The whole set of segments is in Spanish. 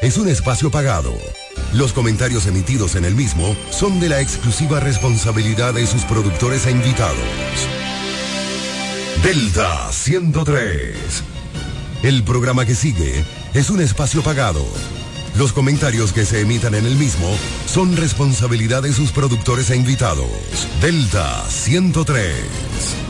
es un espacio pagado. Los comentarios emitidos en el mismo son de la exclusiva responsabilidad de sus productores e invitados. Delta 103. El programa que sigue es un espacio pagado. Los comentarios que se emitan en el mismo son responsabilidad de sus productores e invitados. Delta 103.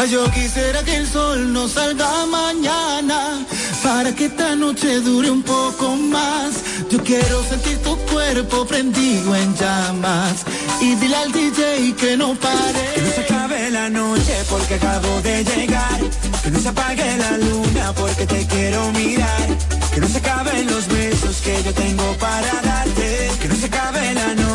Ay, yo quisiera que el sol no salga mañana para que esta noche dure un poco más. Yo quiero sentir tu cuerpo prendido en llamas y dile al DJ que no pare. Que no se acabe la noche porque acabo de llegar. Que no se apague la luna porque te quiero mirar. Que no se acaben los besos que yo tengo para darte. Que no se acabe la noche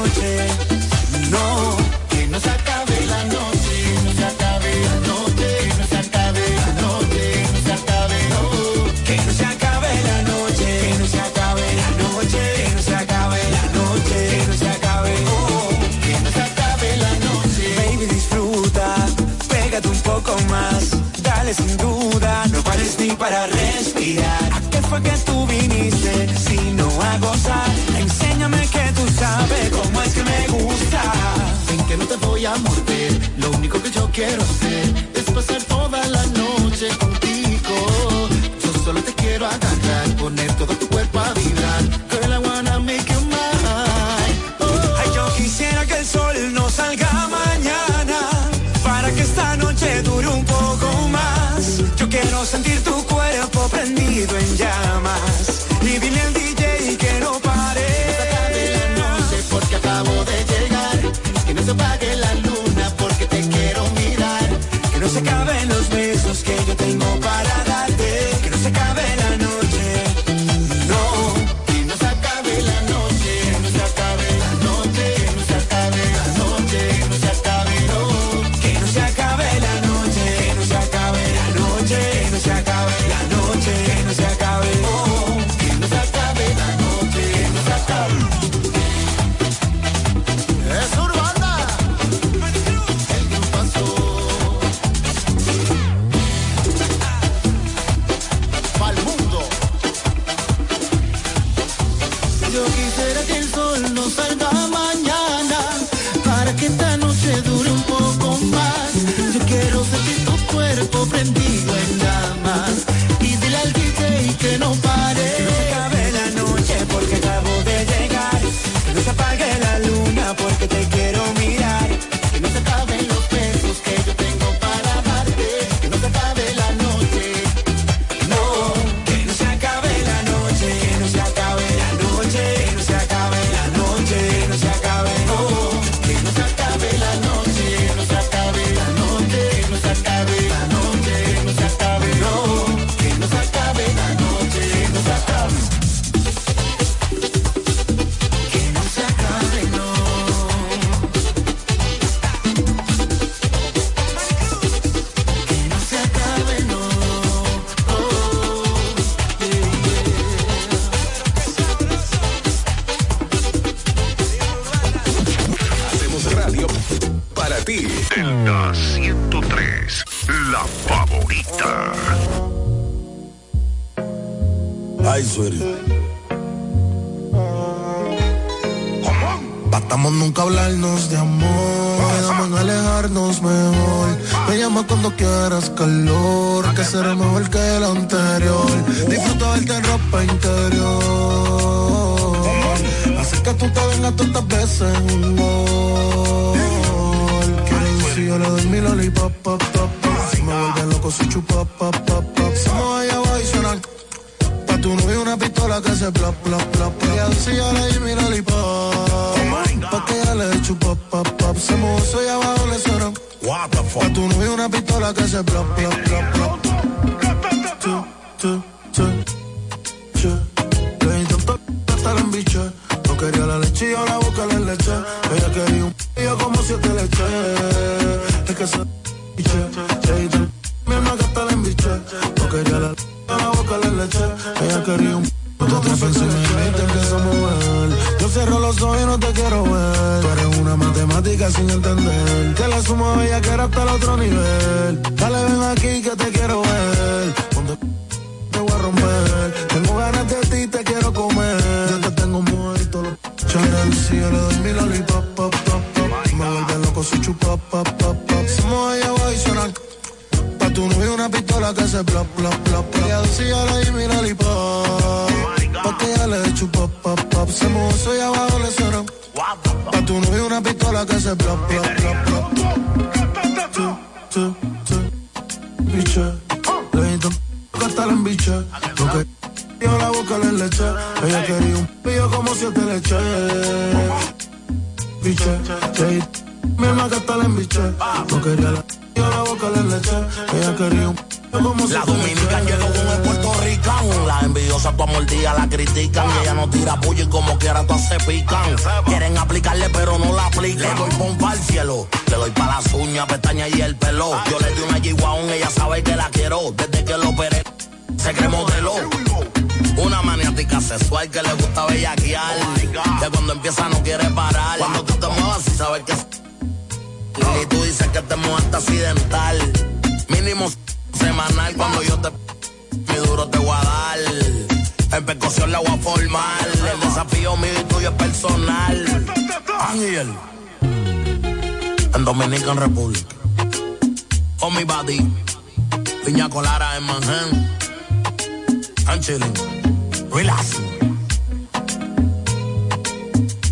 Dale, ven aquí que te quiero ver. Ponte, te voy a romper. Tengo ganas de ti, te quiero comer. Yo te tengo muerto. Lo... Chanel, si le doy mi pop, pop, pop. Me vuelve loco su chupa, pop, pop, pop. Somos allá abajo y Pa' tu novio una pistola que se plop, plop, plop. Ella si yo le doy mi lollipop. Porque ya le chupa, pop, pop. Se movió y abajo le suena. Pa' tu novio una pistola que se plop, plop, plop. Ella quería un pillo como siete leche. Piche, le di mi alma que hasta la embiche. No quería la yo la boca le leche. Ella quería un como La dominicana llegó con el puertorricano. La envidiosa tu amor día la critican. Y ella no tira puño y como quiera todas se pican. Quieren aplicarle pero no la aplican. Le doy pompa al cielo. Le doy pa' las uñas, pestañas y el pelo. Yo le di una G-Wagon, ella sabe que la quiero. Desde que lo operé, se cree modelo. Una maniática sexual que le gusta bellaquear. Que cuando empieza no quiere parar. Cuando tú te muevas y sabes que y tú dices que te mueves accidental. Mínimo semanal cuando yo te mi duro te voy a dar. En percusión la voy a formar. El desafío mío y tuyo es personal. Ángel. En Dominican Republic. On mi body. Piña Colara en Manhattan. I'm chilling. Relax.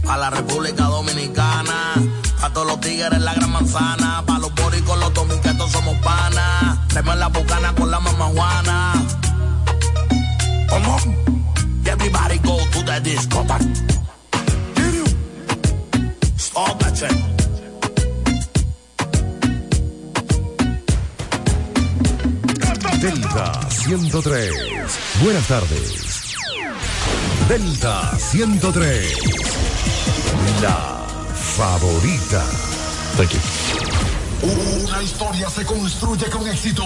A la República Dominicana. A todos los tigres la gran manzana. Pa' los boricos, los dominicanos somos panas. Tenemos la bucana con la mamá Juana. Come on. Everybody go to the discotheque. Stop that shit. Delta 103. Buenas tardes. Delta 103. La favorita. Thank you. Una historia se construye con éxito.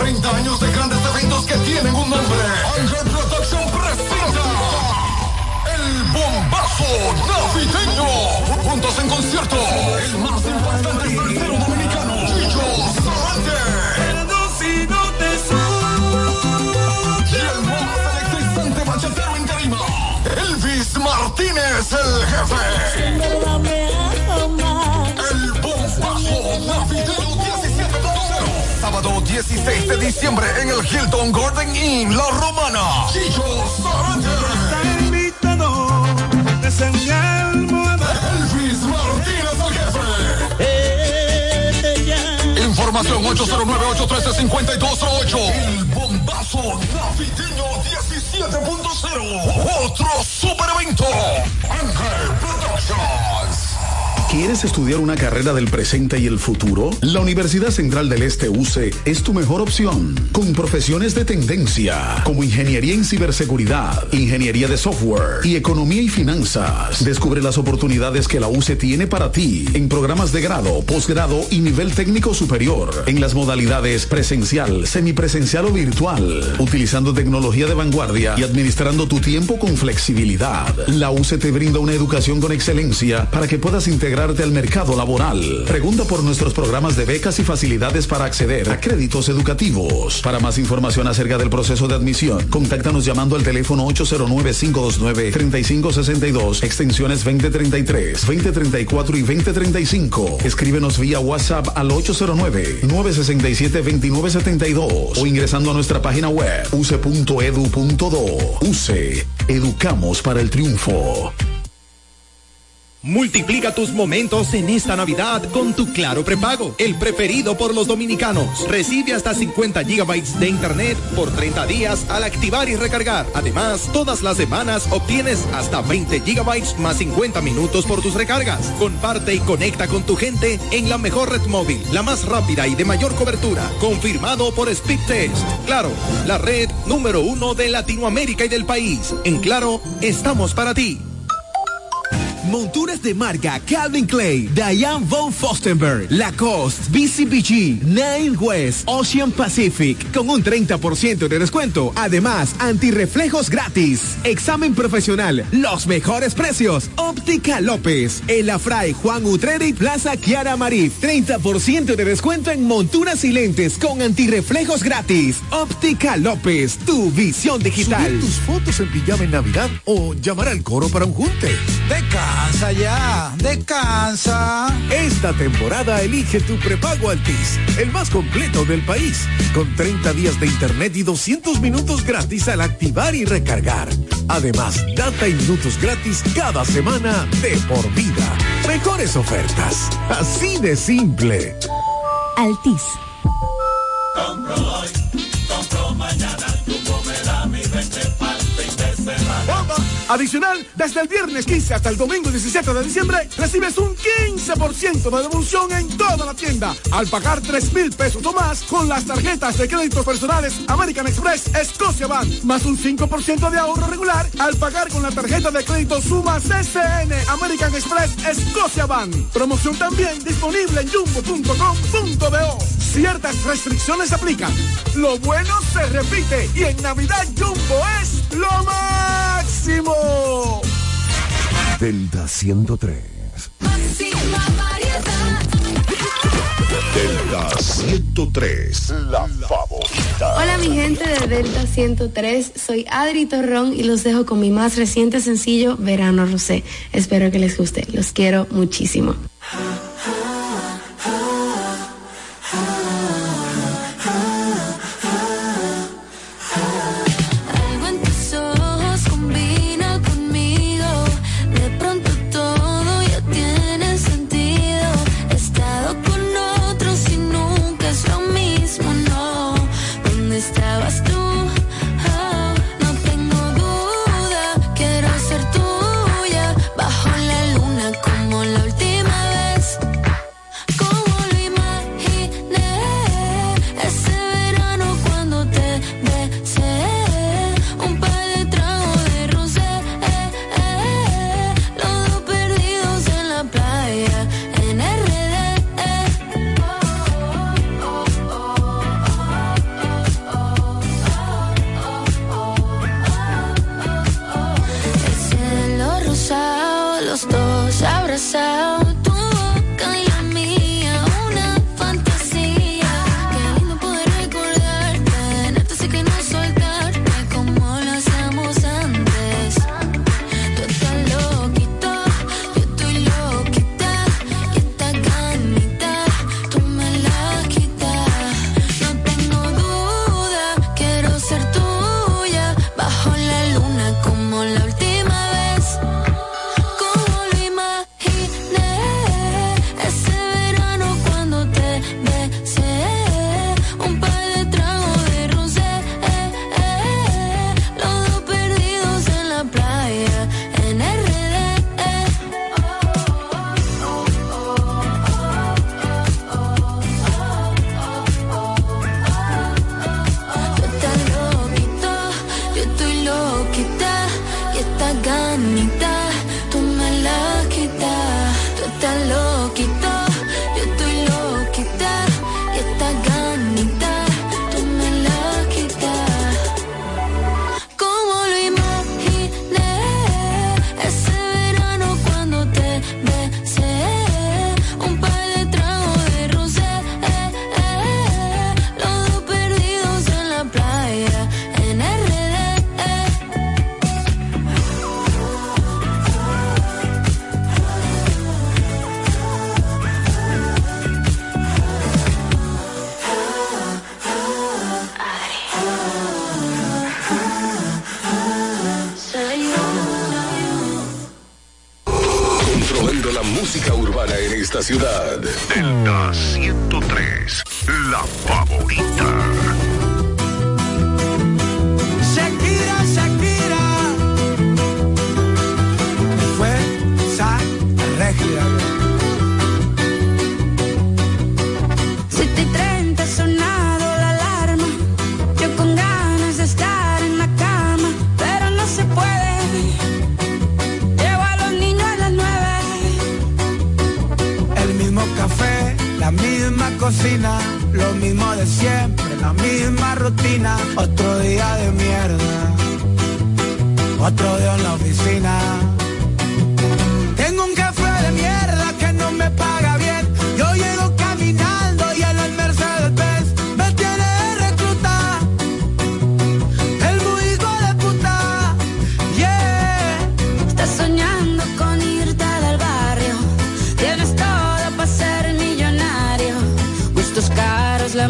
30 años de grandes eventos que tienen un nombre. Ángel Production presenta El Bombazo Navideño. Juntos en concierto. El más impactante tercero dominicano. Martínez, el jefe. El bombazo navideño 17.0. Sábado 16 de diciembre en el Hilton Garden Inn, La Romana. Chicho Sarante. Elvis Martínez, el jefe. Información 809-813-5208. El bombazo navideño 17.0. Otro super evento. Ángel Productions. ¿Quieres estudiar una carrera del presente y el futuro? La Universidad Central del Este UCE es tu mejor opción, con profesiones de tendencia como ingeniería en ciberseguridad, ingeniería de software y economía y finanzas. Descubre las oportunidades que la UCE tiene para ti en programas de grado, posgrado y nivel técnico superior, en las modalidades presencial, semipresencial o virtual, utilizando tecnología de vanguardia y administrando tu tiempo con flexibilidad. La UCE te brinda una educación con excelencia para que puedas integrar al mercado laboral. Pregunta por nuestros programas de becas y facilidades para acceder a créditos educativos. Para más información acerca del proceso de admisión, contáctanos llamando al teléfono 809-529-3562, extensiones 2033, 2034 y 2035. Escríbenos vía WhatsApp al 809-967-2972 o ingresando a nuestra página web use.edu.do. UCE, educamos para el triunfo. Multiplica tus momentos en esta Navidad con tu Claro prepago, el preferido por los dominicanos. Recibe hasta 50 gigabytes de internet por 30 días al activar y recargar. Además, todas las semanas obtienes hasta 20 gigabytes más 50 minutos por tus recargas. Comparte y conecta con tu gente en la mejor red móvil, la más rápida y de mayor cobertura. Confirmado por Speedtest. Claro, la red número uno de Latinoamérica y del país. En Claro, estamos para ti. Monturas de marca Calvin Clay, Diane von Fostenberg, Lacoste, BCBG, Nine West, Ocean Pacific, con un 30% de descuento. Además, antirreflejos gratis. Examen profesional, los mejores precios. Óptica López, El Afray, Juan Utreri, Plaza Kiara Marif. 30% de descuento en monturas y lentes con antirreflejos gratis. Óptica López, tu visión digital. Tus fotos en pijama en Navidad o llamar al coro para un junte. Descansa ya, descansa. Esta temporada elige tu prepago Altis, el más completo del país, con 30 días de internet y 200 minutos gratis al activar y recargar. Además, data y minutos gratis cada semana de por vida. Mejores ofertas, así de simple. Altis. Adicional, desde el viernes 15 hasta el domingo 17 de diciembre, recibes un 15% de devolución en toda la tienda al pagar 3 mil pesos o más con las tarjetas de crédito personales American Express Escocia Bank, más un 5% de ahorro regular al pagar con la tarjeta de crédito Suma CCN American Express Escocia Bank. Promoción también disponible en jumbo.com.do. Ciertas restricciones aplican. Lo bueno se repite y en Navidad Jumbo es lo Delta 103. Máxima variedad. Delta 103, la favorita. Hola mi gente de Delta 103, soy Adri Torrón y los dejo con mi más reciente sencillo, Verano Rosé. Espero que les guste, los quiero muchísimo.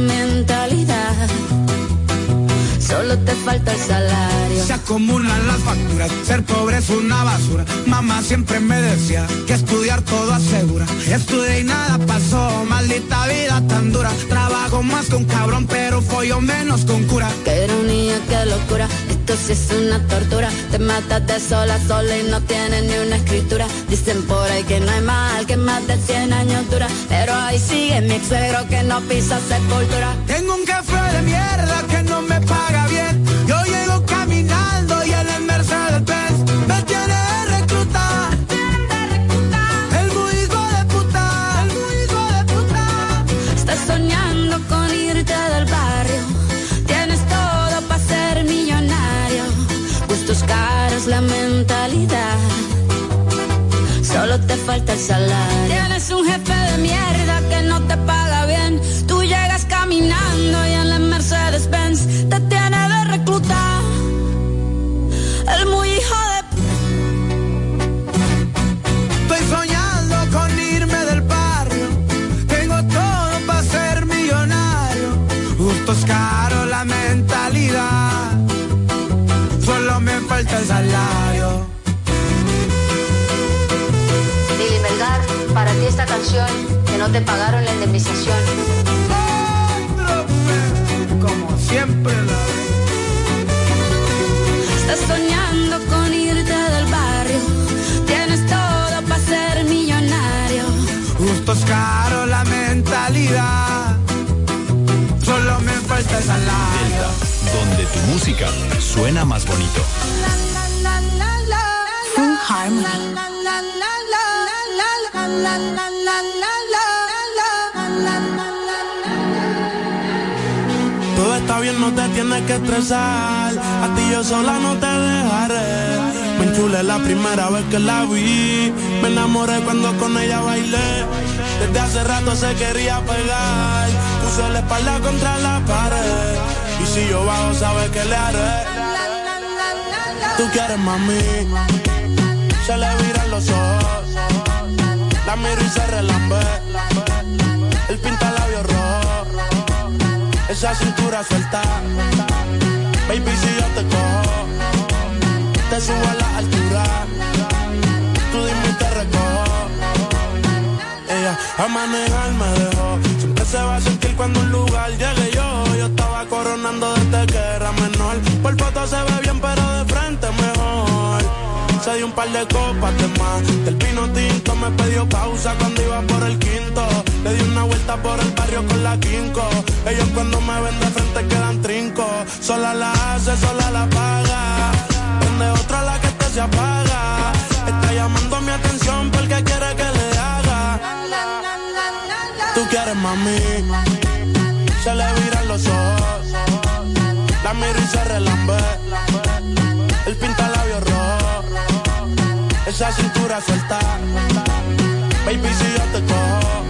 mentalidad. Solo te falta el salario. Se acumulan las facturas, ser pobre es una basura. Mamá siempre me decía que estudiar todo asegura. Estudié y nada pasó, maldita vida tan dura. Trabajo más con cabrón, pero follo menos con cura. Qué ironía, qué locura sí es una tortura. Te matas de sola a sola y no tienes ni una escritura. Dicen por ahí que no hay mal, que más de 100 años dura. Pero ahí sigue mi ex suegro que no pisa sepultura. Tengo un café de mierda falta el salario. Canción que no te pagaron la indemnización. Como siempre la Estás soñando con irte del barrio. Tienes todo para ser millonario. Gustos caros, la mentalidad. Solo me falta el salario. Donde tu música suena más bonito. Full Harmony. Todo está bien, no te tienes que estresar. A ti yo sola no te dejaré. Me enchulé la primera vez que la vi. Me enamoré cuando con ella bailé. Desde hace rato se quería pegar. Puse la espalda contra la pared. Y si yo bajo, sabes que le haré. Tú quieres mami. Se le viran los ojos. La miro y se relambe. El pinta labios rojo. Esa cintura suelta. Baby, si yo te cojo, te subo a la altura. Tú dime y te recojo. Ella a manejar me dejó. Siempre se va a sentir cuando un lugar llegue yo. Yo estaba coronando desde que era menor. Por foto se ve bien, pero de frente mejor. Se dio un par de copas de más. Del vino tinto me pidió pausa cuando iba por el quinto. Le di una vuelta por el barrio con la quinco. Ellos cuando me ven de frente quedan trinco. Sola la hace, sola la paga. Prende otra la que te se apaga. Está llamando mi atención porque quiere que le haga. Tú quieres mami. Se le viran los ojos. La miro se relambe. El pinta labios. Esa cintura suelta. Baby, si yo te cojo,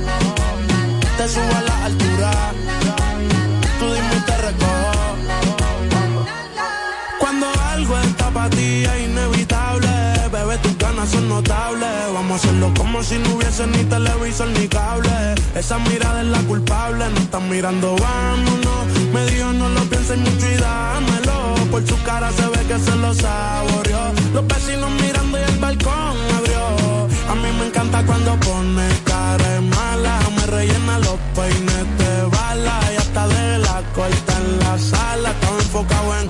te subo a la altura. Tú dime y te recojo. Cuando algo está para ti es inevitable, bebé, tus ganas son notables. Vamos a hacerlo como si no hubiese ni televisor ni cable. Esa mirada es la culpable, no están mirando, vámonos. Me dijo no lo pienses mucho y dámelo. Por su cara se ve que se lo saboreó. Los vecinos el balcón abrió. A mí me encanta cuando pone cara mala. Me rellena los peines de bala. Y hasta de la corta en la sala. Estaba enfocado en.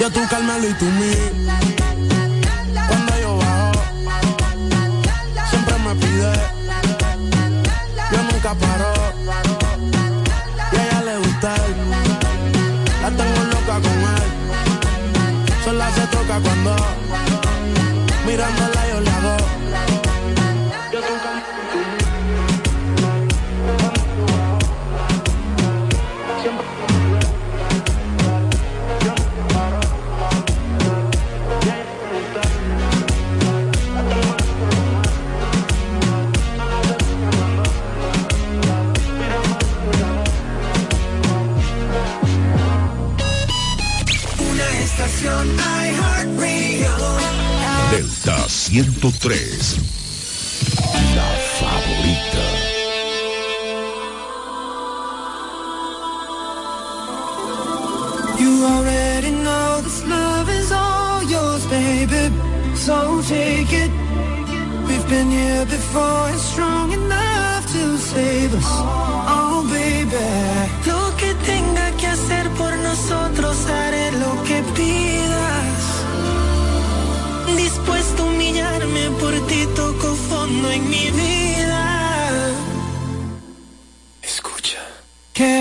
Yo tú Carmelo y tú mí. Cuando yo bajo, siempre me pide. Yo nunca paro. Y a ella le gusta él. La tengo loca con él. Sola se toca cuando mirándola yo le 103. La favorita. You already know this love is all yours, baby. So take it. We've been here before, it's strong enough to save us. Oh, baby. Lo que tenga que hacer por nosotros haré lo que pida. quererme por ti toco fondo en mi vida. Escucha. Que.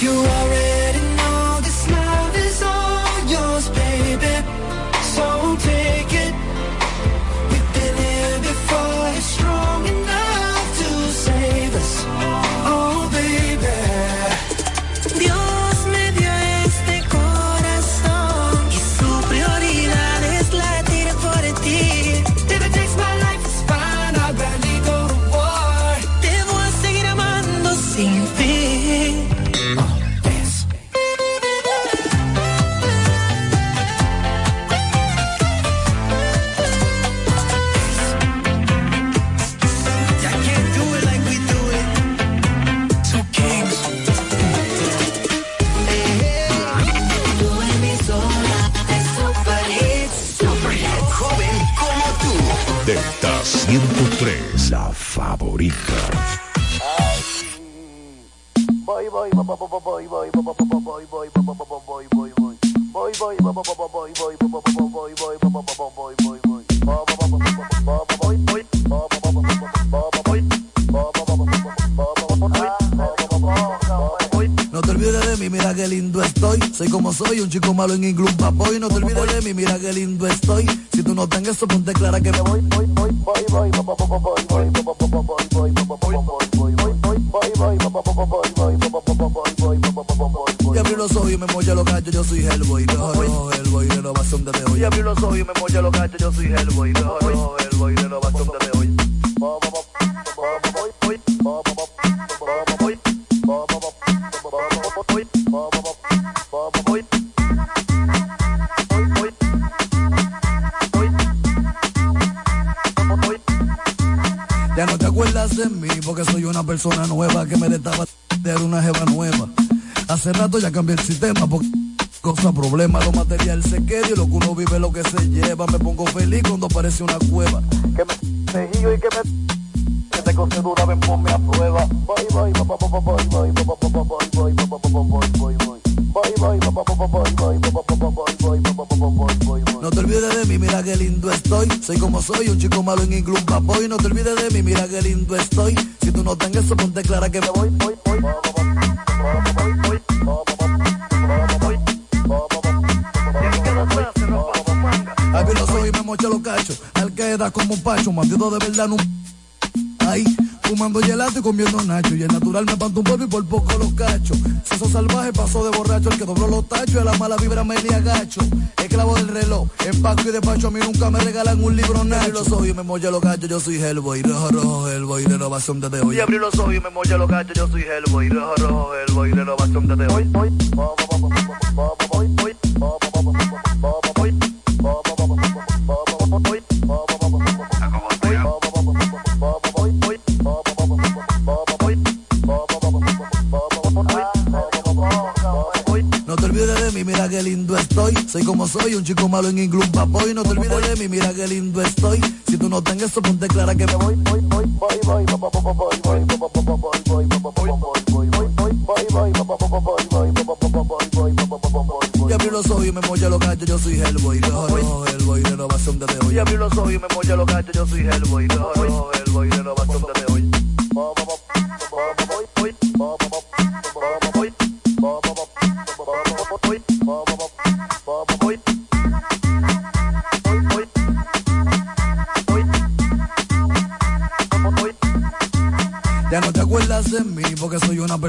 You cosa problema, lo material se queda y lo que uno vive lo que se lleva. Me pongo feliz cuando aparece una cueva. Que me mejillo y que me que te cose dura, ven ponme a prueba. Voy, voy, voy, voy, voy, voy, voy, voy, voy, voy, voy, voy. No te olvides de mí, mira qué lindo estoy. Soy como soy, un chico malo en inglés, papoy. No te olvides de mí, mira qué lindo estoy. Si tú no tengas eso, ponte clara que me voy, voy, voy. Mocha los cachos. Al queda como un pacho, bandido de verdad no. Ay, fumando gelato y comiendo nacho. Y el natural me panto un polvo y por poco los cachos. Seso salvaje pasó de borracho. El que dobló los tachos y a la mala vibra me le agacho. Esclavo del reloj, empaco y despacho. A mí nunca me regalan un libro nacho. Los ojos y me mocha los cachos. Yo soy Hellboy, rojo, rojo, Hellboy. Renovación desde hoy. Y abrí los ojos y me mocha los cachos. Yo soy Hellboy, rojo, rojo, Hellboy. Renovación desde hoy. Voy, voy, estoy. Soy como soy, un chico malo en inglés, papoy. No te olvides de mí, mira qué lindo estoy. Si tú no tengas eso, ponte clara que me voy, voy, voy, voy, voy, voy, voy, voy, voy, voy, abrí los ojos y me mocha los cachos, yo soy Hellboy, rojo, Hellboy, renovación desde hoy. Y abrí los ojos y me mocha los cachos. Yo soy Hellboy, rojo, Hellboy. Renovación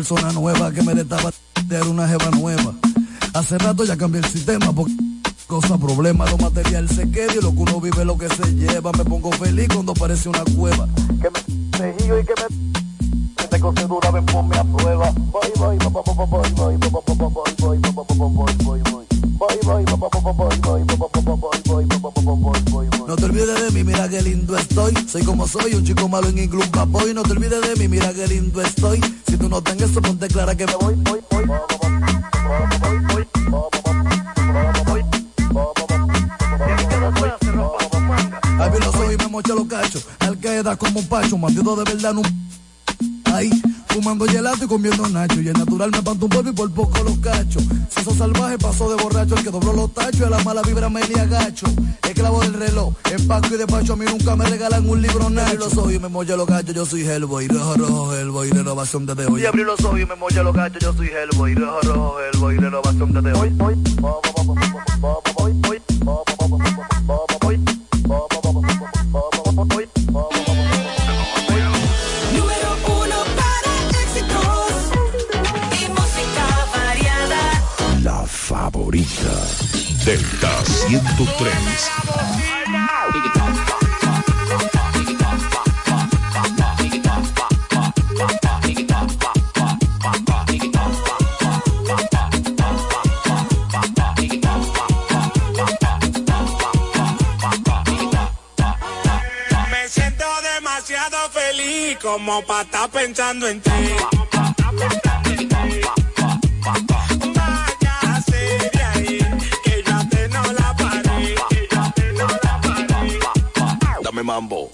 persona nueva que me destaba de una jeva nueva. Hace rato ya cambié el sistema porque cosa problema, lo material se queda y lo que uno vive lo que se lleva. Me pongo feliz cuando aparece una cueva. Que me y que me te cose dura, ven ponme a prueba. Voy, voy, voy, voy, voy, voy, voy, voy, voy, voy, voy, voy, voy, voy. Voy, no te olvides de mí, mira qué lindo estoy. Soy como soy, un chico malo en iglú papoy. No te olvides de mí, mira qué lindo estoy. Si tú no tengas eso, ponte clara que me voy, voy, voy. Al no me mocha los cachos. Él queda como un pacho, matido de verdad no. Ay fumando gelato y comiendo nacho. Y el natural me panto un polvo y por poco los cachos. Seso salvaje pasó de borracho. El que dobló los tachos y a la mala vibra me le agacho. Esclavo del reloj, empaco y despacho. A mí nunca me regalan un libro nacho. Abrí los ojos y me mocha los cachos. Yo soy Hellboy, rojo, rojo, Hellboy. Renovación desde hoy. Y abrí los ojos y me mocha los cachos. Yo soy Hellboy, rojo, rojo, Hellboy. Renovación desde hoy. Voy, 103. Me siento demasiado feliz como para estar pensando en ti. Dame mambo.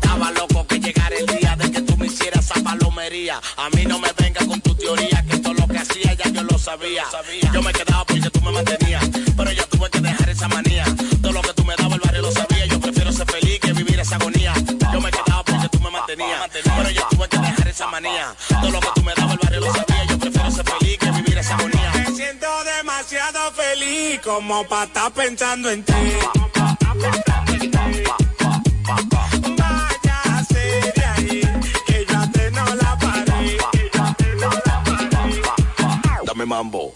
Estaba loco que llegara el día de que tú me hicieras esa palomería. A mí no me venga con tu teoría, que todo lo que hacía ya yo lo sabía. Yo me quedaba Como para estar pensando en ti, vaya a de ahí que ya te no la para. Dame mambo.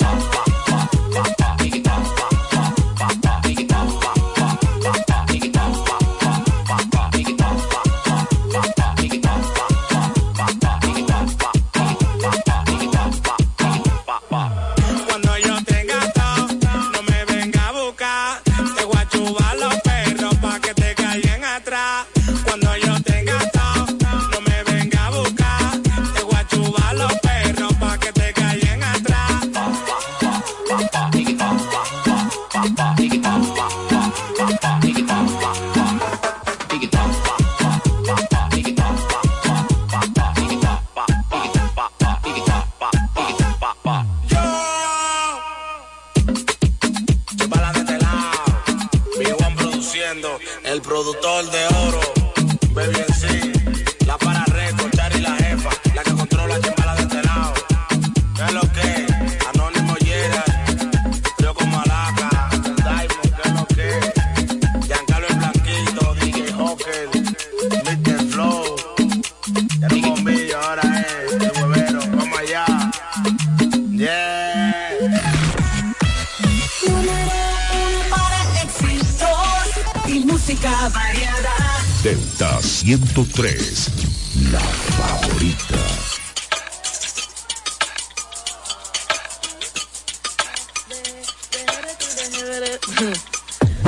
Delta 103, la favorita.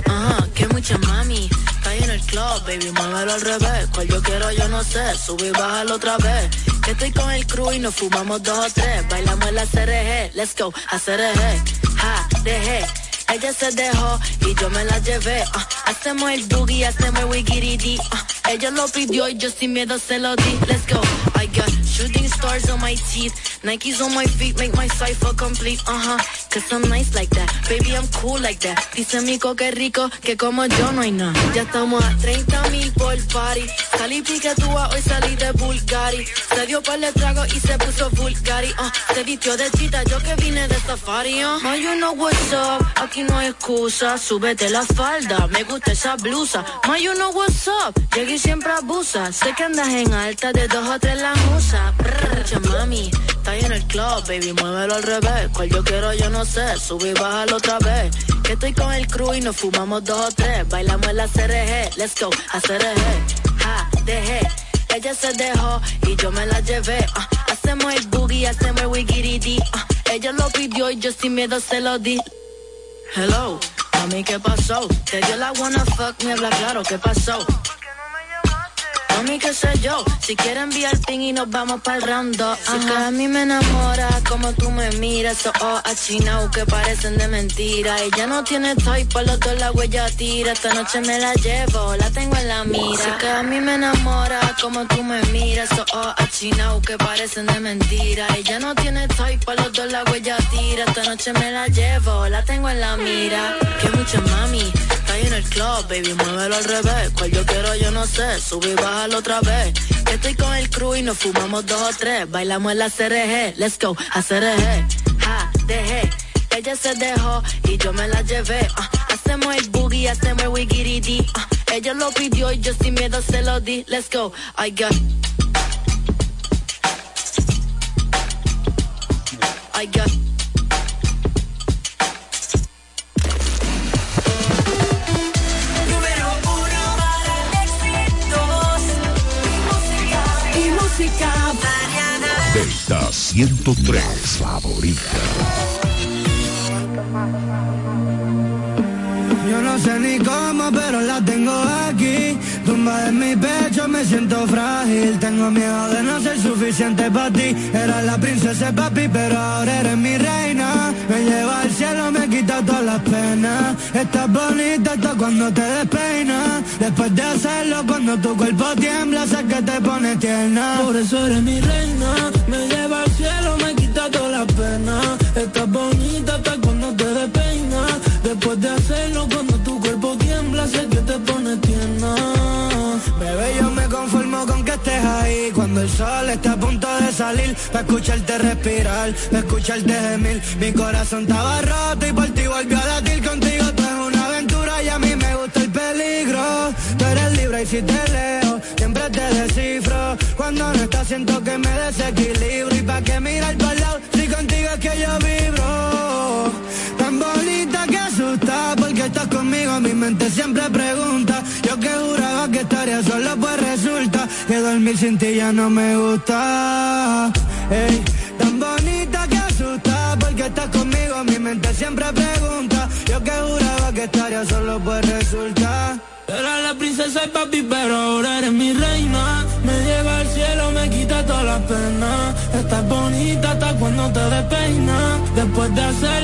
Ajá, que mucha mami. Cae en el club, baby, muévelo al revés. Cual yo quiero, yo no sé. Sube y bájalo otra vez. Que estoy con el crew y nos fumamos dos o tres. Bailamos la CRG, let's go, a CRG. Ja, dejé. Ella se dejó y yo me la llevé. ah. hacemos el boogie, hacemos el wigiridi. ah. Ella lo pidió y yo sin miedo se lo di. Let's go. I got shooting stars on my teeth. Nikes on my feet make my cipher complete. Uh huh. Cause I'm nice like that. Baby, I'm cool like that. Dice Mico que rico, que como yo no hay nada. Ya estamos a 30 mil por party. Salí piquetúa, hoy salí de Bulgari. Se dio par de trago y se puso Bulgari. Uh, se vistió de chita, yo que vine de safari. Uh. You know what's up, aquí no hay excusa. Súbete la falda, me gusta esa blusa. Ma, you know what's up, llegué y siempre abusa. Sé que andas en alta, de dos o tres la musa. Brr, mami, está en el club, baby, muévelo al revés. Cual yo quiero, yo no sé, sube y otra vez. Que estoy con el crew y nos fumamos dos o tres. Bailamos en la CRG, let's go, a CRG. Ja, dejé. Ella se dejó y yo me la llevé. ah. hacemos el boogie, hacemos el wigiridi. ah. ella lo pidió y yo sin miedo se lo di. Hello, mami, ¿qué pasó? Te dio la wanna fuck, me habla claro, ¿qué pasó? Mami, qué sé yo, si quieres enviar y nos vamos para el round dos, Si que a mí me enamora como tú me miras, esos ojos achinados que parecen de mentira. Ella no tiene type, por los dos la huella tira. Esta noche me la llevo, la tengo en la mira. Si que a mí me enamora como tú me miras, esos ojos achinados que parecen de mentira. Ella no tiene type, por los dos la huella tira. Esta noche me la llevo, la tengo en la mira. Que mucha mami, en el club, baby, muévelo al revés. Cual yo quiero, yo no sé, sube y bájalo otra vez. Que estoy con el crew y nos fumamos dos o tres. Bailamos en la CRG, let's go, a CRG. Ja, dejé. Ella se dejó y yo me la llevé. ah. hacemos el boogie, hacemos el wigiridi. ah. ella lo pidió y yo sin miedo se lo di. Let's go, I got. I got. 103, favorita. Yo no sé ni cómo, pero la tengo aquí. Tumba en mi pecho, me siento frágil. Tengo miedo de no ser suficiente para ti. Era la princesa papi, pero ahora eres mi reina. Me lleva al cielo, me quita todas las penas. Estás bonita hasta cuando te despeinas. Después de hacerlo, cuando tu cuerpo tiembla, sé que te pone tierna. Por eso eres mi reina, me lleva al cielo, me quita toda la pena. Estás bonita hasta cuando te despeinas. Después de hacerlo, cuando tu cuerpo tiembla, sé que te pone tierna. Bebé, yo me conformo con que estés ahí. Cuando el sol está a punto de salir Pa' escucharte respirar, pa' escucharte gemir. Mi corazón estaba roto y por ti volvió a latir. Contigo esto es una aventura y a mí me gusta el peligro. Tú eres libre y si te leo, siempre te descifro. Cuando no estás siento que me desequilibro. Y pa' que mirar para lado, si contigo es que yo vibro estás conmigo Mi mente siempre pregunta Yo que juraba que estaría solo pues resulta Que dormir sin ti ya no me gusta Ey, Tan bonita que asusta porque estás conmigo Mi mente siempre pregunta Yo que juraba que estaría solo pues resulta Era la princesa y papi, pero ahora eres mi reina. Me lleva al cielo, me quita toda la pena. Estás bonita hasta cuando te despeinas. Después de hacerlo,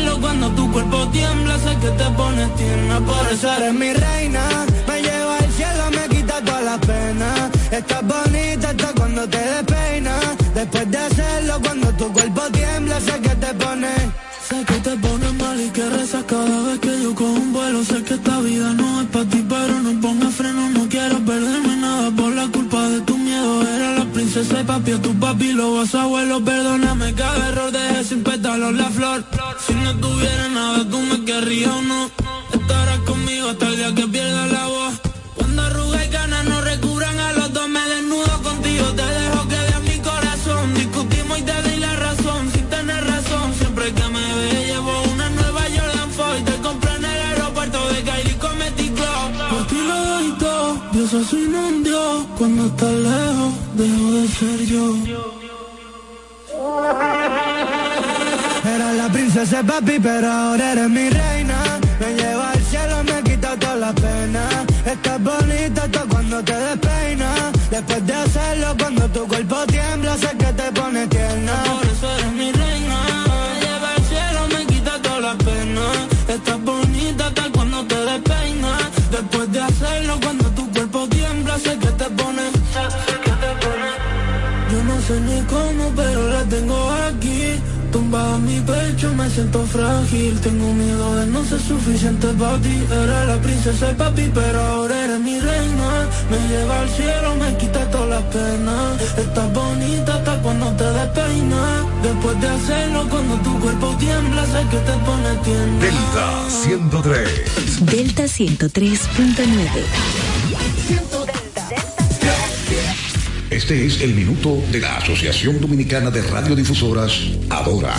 cuando tu cuerpo tiembla, sé que te pones tierna. Por eso eres mi reina. Me lleva al cielo, me quita toda la pena. Estás bonita hasta cuando te despeinas. Después de hacerlo, cuando tu cuerpo tiembla, sé que te pones. Sé que te pones mal y que rezas cada vez que yo cojo un vuelo. Sé que esta vida no es para ti, pero no pongas freno. No quiero perderme nada por la culpa de tu miedo. Era la princesa y papi, a tu papi, lo vas abuelo. Perdóname cada error, dejé sin pétalos la flor. Si no tuviera nada, tú me querrías o no. Estarás conmigo hasta el día que pierda la voz. Cuando arruga y ganas no recubran a los dos, me desnudo contigo. Te dejo que veas mi corazón. Discutimos y te doy la razón. Sin tener razón, siempre que me ve, llevo una nueva Jordan Foy. Te compré en el aeropuerto de Kylie Comedy Club. Por ti lo doy todo, Dios soy un Dios. Cuando estás lejos, dejo de ser yo. Papi, pero ahora eres mi reina. Me lleva al cielo, me quita toda la pena. Estás bonita hasta cuando te despeinas. Después de hacerlo, cuando tu cuerpo tiembla, sé que te pone tierna. Por eso eres mi reina. Me lleva al cielo, me quita toda la pena. Estás bonita hasta cuando te despeinas. Después de hacerlo, cuando tu cuerpo tiembla, sé que te pone. Sé que te pone. Yo no sé ni cómo, pero la tengo aquí. Tumbada en mi pecho, me siento frágil. Tengo miedo de no ser suficiente para ti. Era la princesa y papi, pero ahora eres mi reina. Me lleva al cielo, me quita todas las penas. Estás bonita hasta cuando te despeinas. Después de hacerlo, cuando tu cuerpo tiembla, sé que te pone tierna. Delta 103. Delta 103.9. Este es el minuto de la Asociación Dominicana de Radiodifusoras, Adora.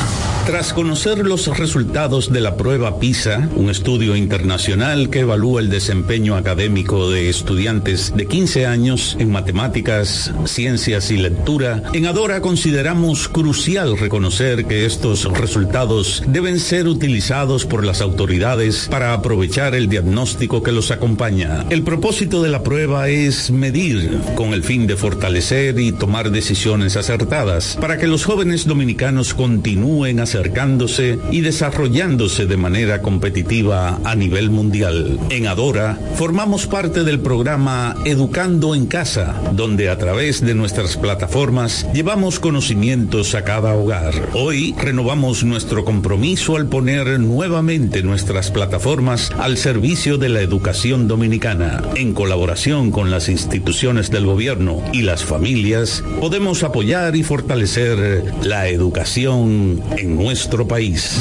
Tras conocer los resultados de la prueba PISA, un estudio internacional que evalúa el desempeño académico de estudiantes de 15 años en matemáticas, ciencias y lectura, en Adora consideramos crucial reconocer que estos resultados deben ser utilizados por las autoridades para aprovechar el diagnóstico que los acompaña. El propósito de la prueba es medir con el fin de fortalecer y tomar decisiones acertadas para que los jóvenes dominicanos continúen acercándose y desarrollándose de manera competitiva a nivel mundial. En Adora formamos parte del programa Educando en Casa, donde a través de nuestras plataformas llevamos conocimientos a cada hogar. Hoy renovamos nuestro compromiso al poner nuevamente nuestras plataformas al servicio de la educación dominicana. En colaboración con las instituciones del gobierno y las familias, podemos apoyar y fortalecer la educación en nuestro país.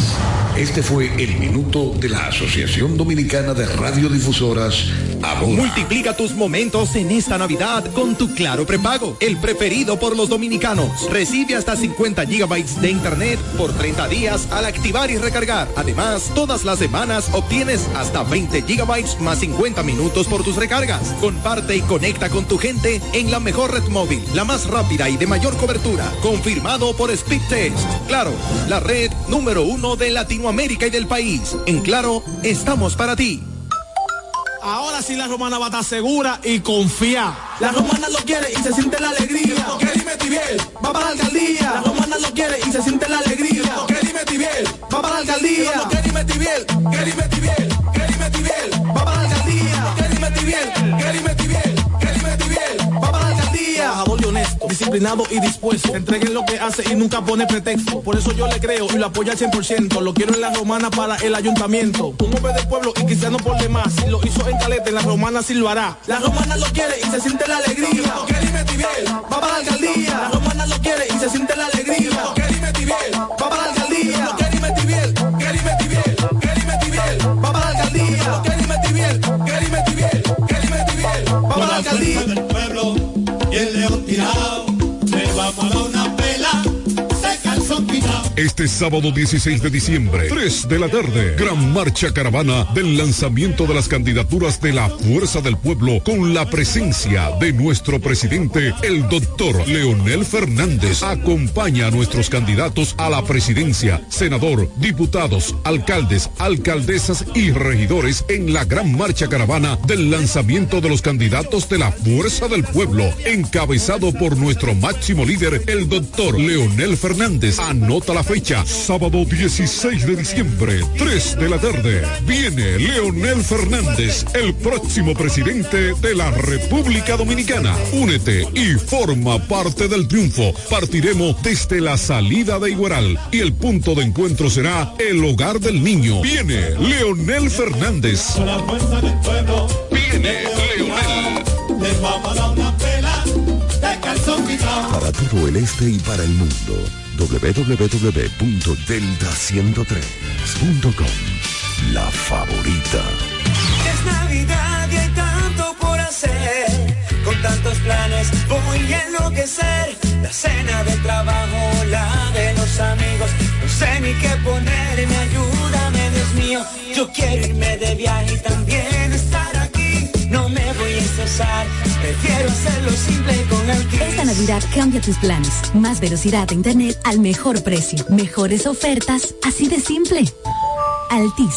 Este fue el minuto de la Asociación Dominicana de Radiodifusoras, Adora. Multiplica tus momentos en esta Navidad con tu Claro prepago, el preferido por los dominicanos. Recibe hasta 50 gigabytes de internet por 30 días al activar y recargar. Además, todas las semanas obtienes hasta 20 gigabytes más 50 minutos por tus recargas. Comparte y conecta con tu gente en la mejor red móvil, la más rápida y de mayor cobertura. Confirmado por Speed Test. Claro, la red número uno de Latinoamérica y del país. En Claro, estamos para ti. Ahora sí la romana va a estar segura y confía. La romana lo quiere y se siente la alegría. Que dime Tibiel, va para la alcaldía. La romana lo quiere y se siente la alegría. Que dime Tibiel, va para la alcaldía. Que dime Tibiel, que dime Tibiel, que dime Tibiel, va para la alcaldía. Que dime Tibiel, que dime disciplinado y dispuesto. Entreguen lo que hace y nunca pone pretexto. Por eso yo le creo y lo apoyo al 100%. Lo quiero en la romana para el ayuntamiento. Un hombre del pueblo y quizás no por demás. Si lo hizo en Caleta, en la romana sí lo hará. La romana lo quiere y se siente la alegría. Que dime Tibiel, va para la alcaldía. La romana lo quiere y se siente la alegría. Que dime Tibiel, va para la alcaldía. Que dime Tibiel, que dime Tibiel, que dime Tibiel, va para la alcaldía. Que dime Tibiel, que dime Tibiel, que dime Tibiel, va para la alcaldía. Tirado. Le vamos a Este sábado 16 de diciembre, 3 de la tarde, gran marcha caravana del lanzamiento de las candidaturas de la Fuerza del Pueblo con la presencia de nuestro presidente, el doctor Leonel Fernández. Acompaña a nuestros candidatos a la presidencia, senador, diputados, alcaldes, alcaldesas y regidores en la gran marcha caravana del lanzamiento de los candidatos de la Fuerza del Pueblo, encabezado por nuestro máximo líder, el doctor Leonel Fernández. Anota la fecha, sábado 16 de diciembre, 3 de la tarde. Viene Leonel Fernández, el próximo presidente de la República Dominicana. Únete y forma parte del triunfo. Partiremos desde la salida de Igueral y el punto de encuentro será el hogar del niño. Viene Leonel Fernández. Viene Leonel. Para todo el este y para el mundo, www.delta103.com. La favorita. Es Navidad y hay tanto por hacer. Con tantos planes voy a enloquecer. La cena de trabajo, la de los amigos. No sé ni qué ponerme, ayúdame, Dios mío. Yo quiero irme de viaje también Esta Navidad cambia tus planes. Más velocidad de internet al mejor precio. Mejores ofertas, así de simple. Altis,